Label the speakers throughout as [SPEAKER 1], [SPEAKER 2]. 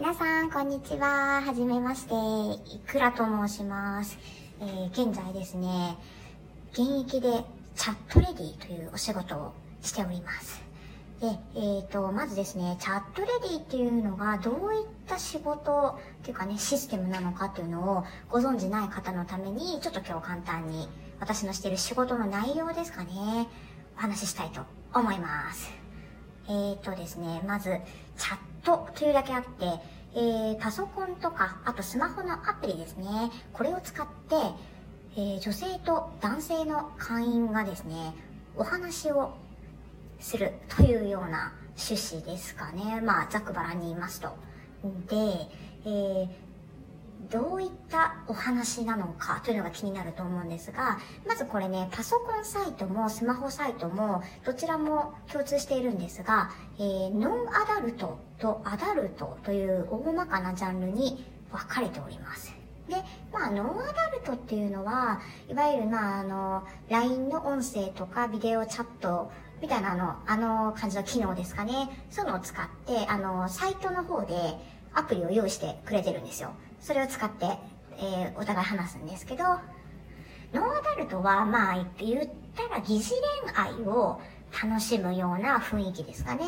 [SPEAKER 1] 皆さん、こんにちは。はじめまして。いくらと申します。えー現在ですね、現役でチャットレディというお仕事をしております。で、えっ、と、まずですね、チャットレディっていうのがどういった仕事っていうかね、システムなのかっていうのをご存じない方のために、ちょっと今日簡単に私のしている仕事の内容ですかね、お話ししたいと思います。えーとですね、まず、チャッとというだけあって、えー、パソコンとか、あとスマホのアプリですね、これを使って、えー女性と男性の会員がですね、お話をするというような趣旨ですかね。まあ、ざくばらに言いますと。で、えーどういったお話なのかというのが気になると思うんですが、まずこれね、パソコンサイトもスマホサイトもどちらも共通しているんですが、えーノンアダルトとアダルトという大まかなジャンルに分かれております。で、まあ、ノンアダルトっていうのは、いわゆるまあ、あの、LINE の音声とかビデオチャットみたいなあの、あの感じの機能ですかね。そういうのを使って、あの、サイトの方でアプリを用意してくれてるんですよ。それを使って、えーお互い話すんですけど、ノンアダルトは、まあ、言ったら疑似恋愛を楽しむような雰囲気ですかね。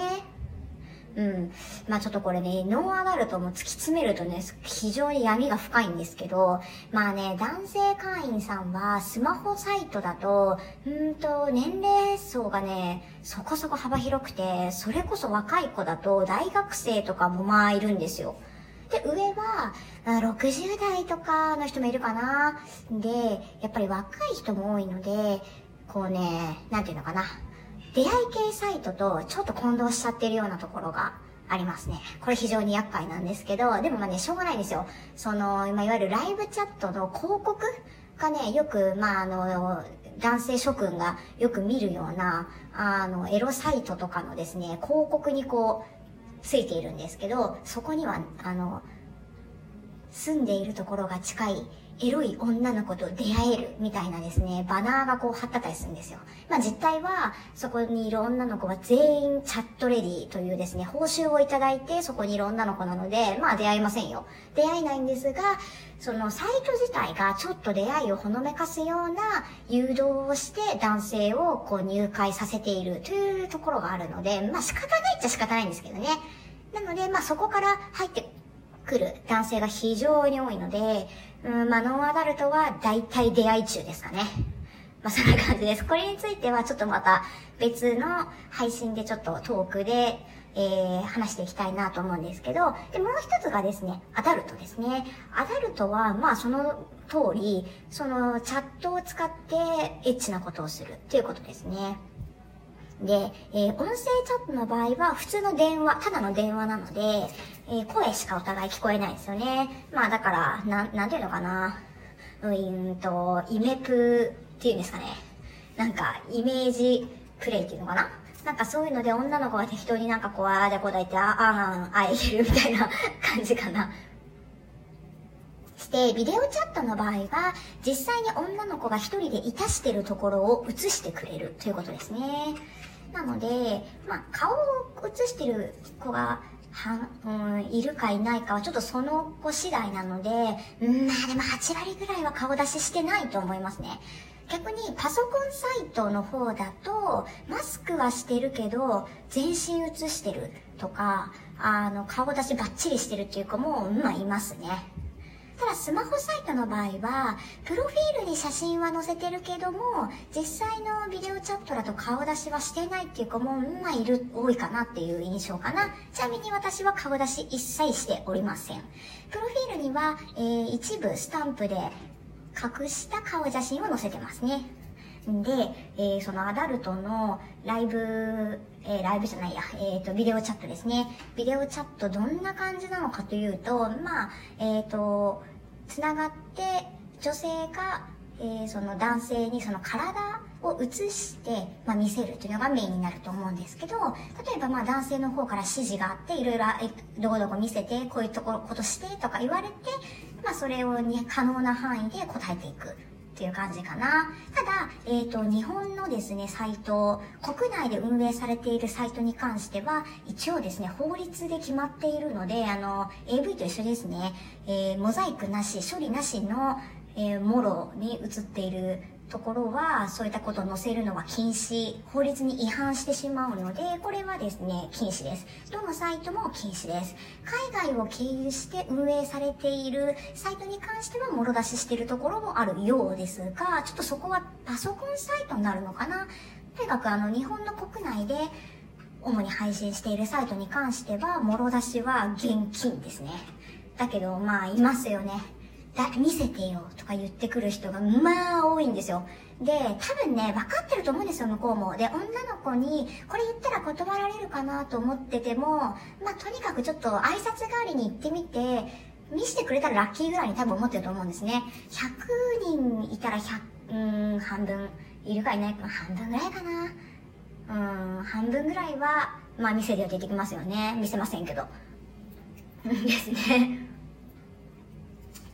[SPEAKER 1] うん。まあちょっとこれね、ノンアダルトも突き詰めるとね、非常に闇が深いんですけど、まあね、男性会員さんはスマホサイトだと、うんと、年齢層がね、そこそこ幅広くて、それこそ若い子だと大学生とかもまあいるんですよ。で、上は、60代とかの人もいるかな。で、やっぱり若い人も多いので、こうね、なんていうのかな。出会い系サイトとちょっと混同しちゃってるようなところがありますね。これ非常に厄介なんですけど、でもまあね、しょうがないんですよ。その、ま、いわゆるライブチャットの広告がね、よく、まあ、あの、男性諸君がよく見るような、あの、エロサイトとかのですね、広告にこう、ついているんですけど、そこには、あの、住んでいるところが近いエロい女の子と出会えるみたいなですね、バナーがこう貼ってたりするんですよ。まあ実態は、そこにいる女の子は全員チャットレディというですね、報酬をいただいてそこにいる女の子なので、まあ出会いませんよ。出会えないんですが、そのサイト自体がちょっと出会いをほのめかすような誘導をして男性をこう入会させているというところがあるので、まあ仕方ないっちゃ仕方ないんですけどね。なので、まあそこから入って来る男性が非常に多いので、うん、まあ、ノンアダルトは大体出会い中ですかね。まあ、そんな感じです。これについてはちょっとまた別の配信でちょっとトークで、えー、話していきたいなと思うんですけど、で、もう一つがですね、アダルトですね。アダルトは、まあ、その通り、そのチャットを使ってエッチなことをするっていうことですね。で、えー音声チャットの場合は普通の電話、ただの電話なので、え声しかお互い聞こえないんですよね。まあだから、な、なんていうのかな。うーんと、イメプっていうんですかね。なんか、イメージプレイっていうのかな。なんかそういうので女の子が適当になんかこう、ああだこうだ言って、ああ、ああ、えるみたいな 感じかな。して、ビデオチャットの場合は、実際に女の子が一人でいたしてるところを映してくれるということですね。なので、まあ、顔を映してる子が、はうん、いるかいないかはちょっとその子次第なので、うん、まあでも8割ぐらいは顔出ししてないと思いますね。逆にパソコンサイトの方だと、マスクはしてるけど、全身映してるとか、あの、顔出しバッチリしてるっていう子も、まあいますね。ただスマホサイトの場合は、プロフィールに写真は載せてるけども、実際のビデオチャットだと顔出しはしてないっていう子も、まあいる、多いかなっていう印象かな。ちなみに私は顔出し一切しておりません。プロフィールには、えー一部スタンプで隠した顔写真を載せてますね。んで、えーそのアダルトのライブ、えーライブじゃないや、えっ、と、ビデオチャットですね。ビデオチャットどんな感じなのかというと、まあ、えっ、と、つながって女性が、えーその男性にその体を映して、まあ、見せるというのがメインになると思うんですけど、例えばまあ男性の方から指示があって、いろいろ、どこどこ見せて、こういうところ、ことしてとか言われて、まあそれをね、可能な範囲で答えていく。っていう感じかな。ただ、えっ、ー、と、日本のですね、サイト、国内で運営されているサイトに関しては、一応ですね、法律で決まっているので、あの、AV と一緒ですね、えー、モザイクなし、処理なしの、えー、もろに映っているところは、そういったことを載せるのは禁止、法律に違反してしまうので、これはですね、禁止です。どのサイトも禁止です。海外を経由して運営されているサイトに関しては、もろ出ししているところもあるようですが、ちょっとそこはパソコンサイトになるのかな？とにかくあの、日本の国内で、主に配信しているサイトに関しては、もろ出しは現金ですね。だけど、まあ、いますよね。だ、見せてよとか言ってくる人がまあ多いんですよ。で、多分ね、分かってると思うんですよ、向こうも。で、女の子に、これ言ったら断られるかなと思ってても、まあとにかくちょっと挨拶代わりに行ってみて、見せてくれたらラッキーぐらいに多分思ってると思うんですね。100人いたら100、うん、半分いるかいないか、半分ぐらいかな。うん、半分ぐらいは、まあ見せるよって言ってきますよね。見せませんけど。ですね。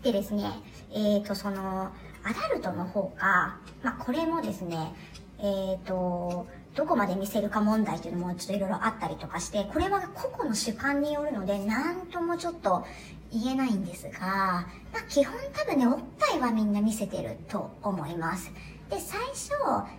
[SPEAKER 1] でですね、えっ、ー、と、その、アダルトの方か、まあ、これもですね、えっ、ー、と、どこまで見せるか問題っていうのもちょっといろいろあったりとかして、これは個々の主観によるので、なんともちょっと言えないんですが、まあ、基本多分ね、おっぱいはみんな見せてると思います。で、最初、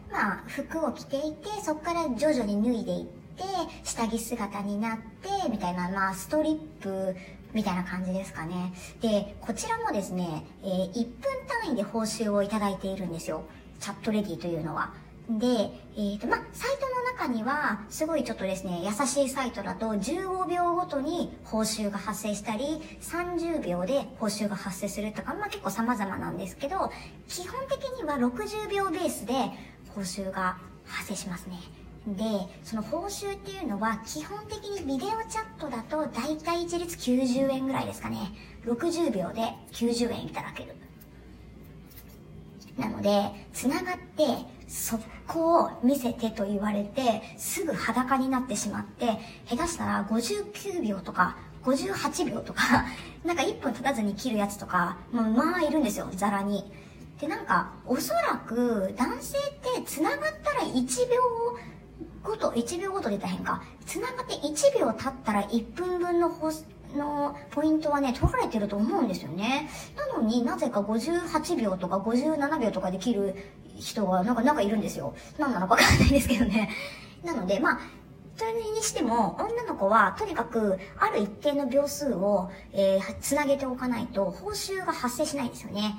[SPEAKER 1] まあ、服を着ていて、そこから徐々に脱いでいって、下着姿になって、みたいな、まあ、ストリップみたいな感じですかね。で、こちらもですね、えー、1分単位で報酬をいただいているんですよ。チャットレディというのは。で、えっ、ー、と、まサイトの中には、すごいちょっとですね、優しいサイトだと15秒ごとに報酬が発生したり、30秒で報酬が発生するとか、まあ結構様々なんですけど、基本的には60秒ベースで報酬が発生しますね。で、その報酬っていうのは基本的にビデオチャットだと大体一律90円ぐらいですかね。60秒で90円いただける。なので、繋がって、速攻を見せてと言われて、すぐ裸になってしまって、下手したら59秒とか、58秒とか、なんか1分経たずに切るやつとか、もうまあいるんですよ、ザラに。で、なんか、おそらく男性って繋がったら1秒ごと、1秒ごとで大変か。繋がって1秒経ったら1分分のホスのポイントはね、取られてると思うんですよね。なのになぜか58秒とか57秒とかできる人がなんか、なんかいるんですよ。何なのかわかんないですけどね。なので、まあ、それにしても、女の子はとにかく、ある一定の秒数を、えー、つなげておかないと、報酬が発生しないんですよね。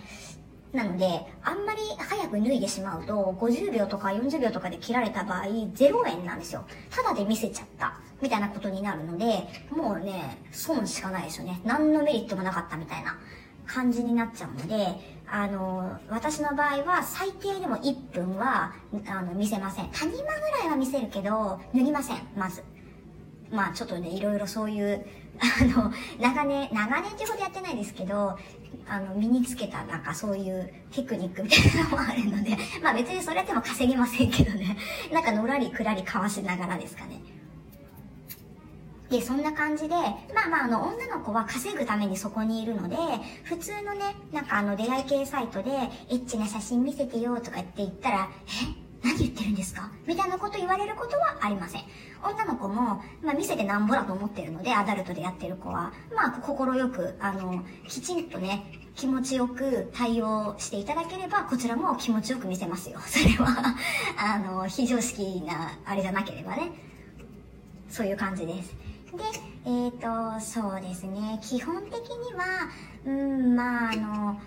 [SPEAKER 1] なので、あんまり早く脱いでしまうと、50秒とか40秒とかで切られた場合、0円なんですよ。ただで見せちゃった。みたいなことになるので、もうね、損しかないですよね。何のメリットもなかったみたいな感じになっちゃうので、あの、私の場合は最低でも1分は、あの、見せません。谷間ぐらいは見せるけど、脱ぎません、まず。まあちょっとね、いろいろそういう、あの、長年、長年ってほどやってないですけど、あの、身につけたなんかそういうテクニックみたいなのもあるので、まあ別にそれやっても稼ぎませんけどね。なんかのらりくらりかわしながらですかね。で、そんな感じで、まあまあ、あの、女の子は稼ぐためにそこにいるので、普通のね、なんかあの、出会い系サイトで、エッチな写真見せてよとか言って言ったら、え？何言ってるんですか？みたいなこと言われることはありません。女の子も、まあ、見せてなんぼだと思ってるので、アダルトでやってる子は、まあ、心よく、あの、きちんとね、気持ちよく対応していただければ、こちらも気持ちよく見せますよ。それはあの、非常識な、あれじゃなければね。そういう感じです。で、えっ、ー、と、そうですね。基本的には、うん、まあ、あの、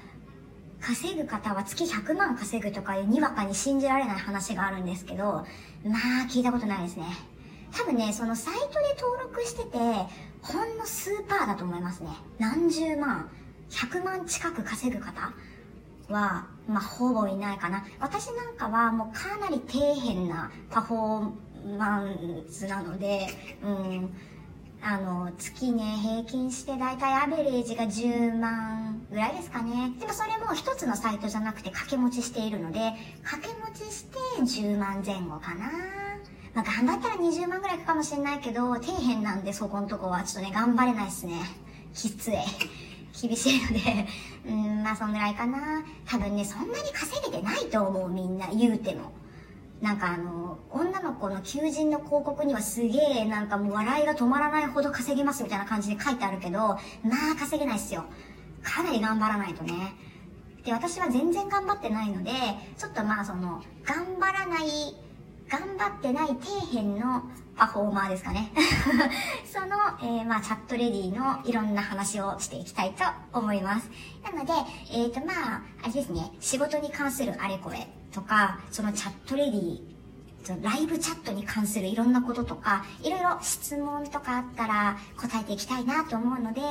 [SPEAKER 1] 稼ぐ方は月100万稼ぐとかいうにわかに信じられない話があるんですけど、まあ聞いたことないですね。多分ね、そのサイトで登録してて、ほんの数パーだと思いますね。何十万、100万近く稼ぐ方は、まあ、ほぼいないかな。私なんかはもうかなり底辺なパフォーマンスなので、うん、あの、月ね、平均してだいたいアベレージが10万ぐらいですかね。でもそれも一つのサイトじゃなくて掛け持ちしているので、掛け持ちして10万前後かな。まあ、頑張ったら20万ぐらいいくかもしれないけど、底辺なんでそこのとこはちょっとね、頑張れないっすね。きつい。厳しいので、うん、まあそんぐらいかな。多分ね、そんなに稼げてないと思う、みんな、言うても。なんかあの、女の子の求人の広告にはすげえなんかもう笑いが止まらないほど稼げますみたいな感じで書いてあるけど、まあ稼げないっすよ。かなり頑張らないとね。で、私は全然頑張ってないので、ちょっとまあその、頑張らない、頑張ってない底辺のパフォーマーですかね。その、えー、まあ、チャットレディのいろんな話をしていきたいと思います。なので、えっ、ー、と、まあ、あれですね、仕事に関するあれこれとか、そのチャットレディライブチャットに関するいろんなこととか、いろいろ質問とかあったら答えていきたいなと思うので、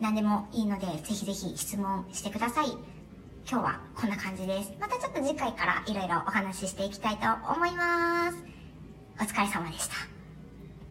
[SPEAKER 1] 何でもいいので、ぜひぜひ質問してください。今日はこんな感じです。またちょっと次回からいろいろお話ししていきたいと思います。お疲れ様でした。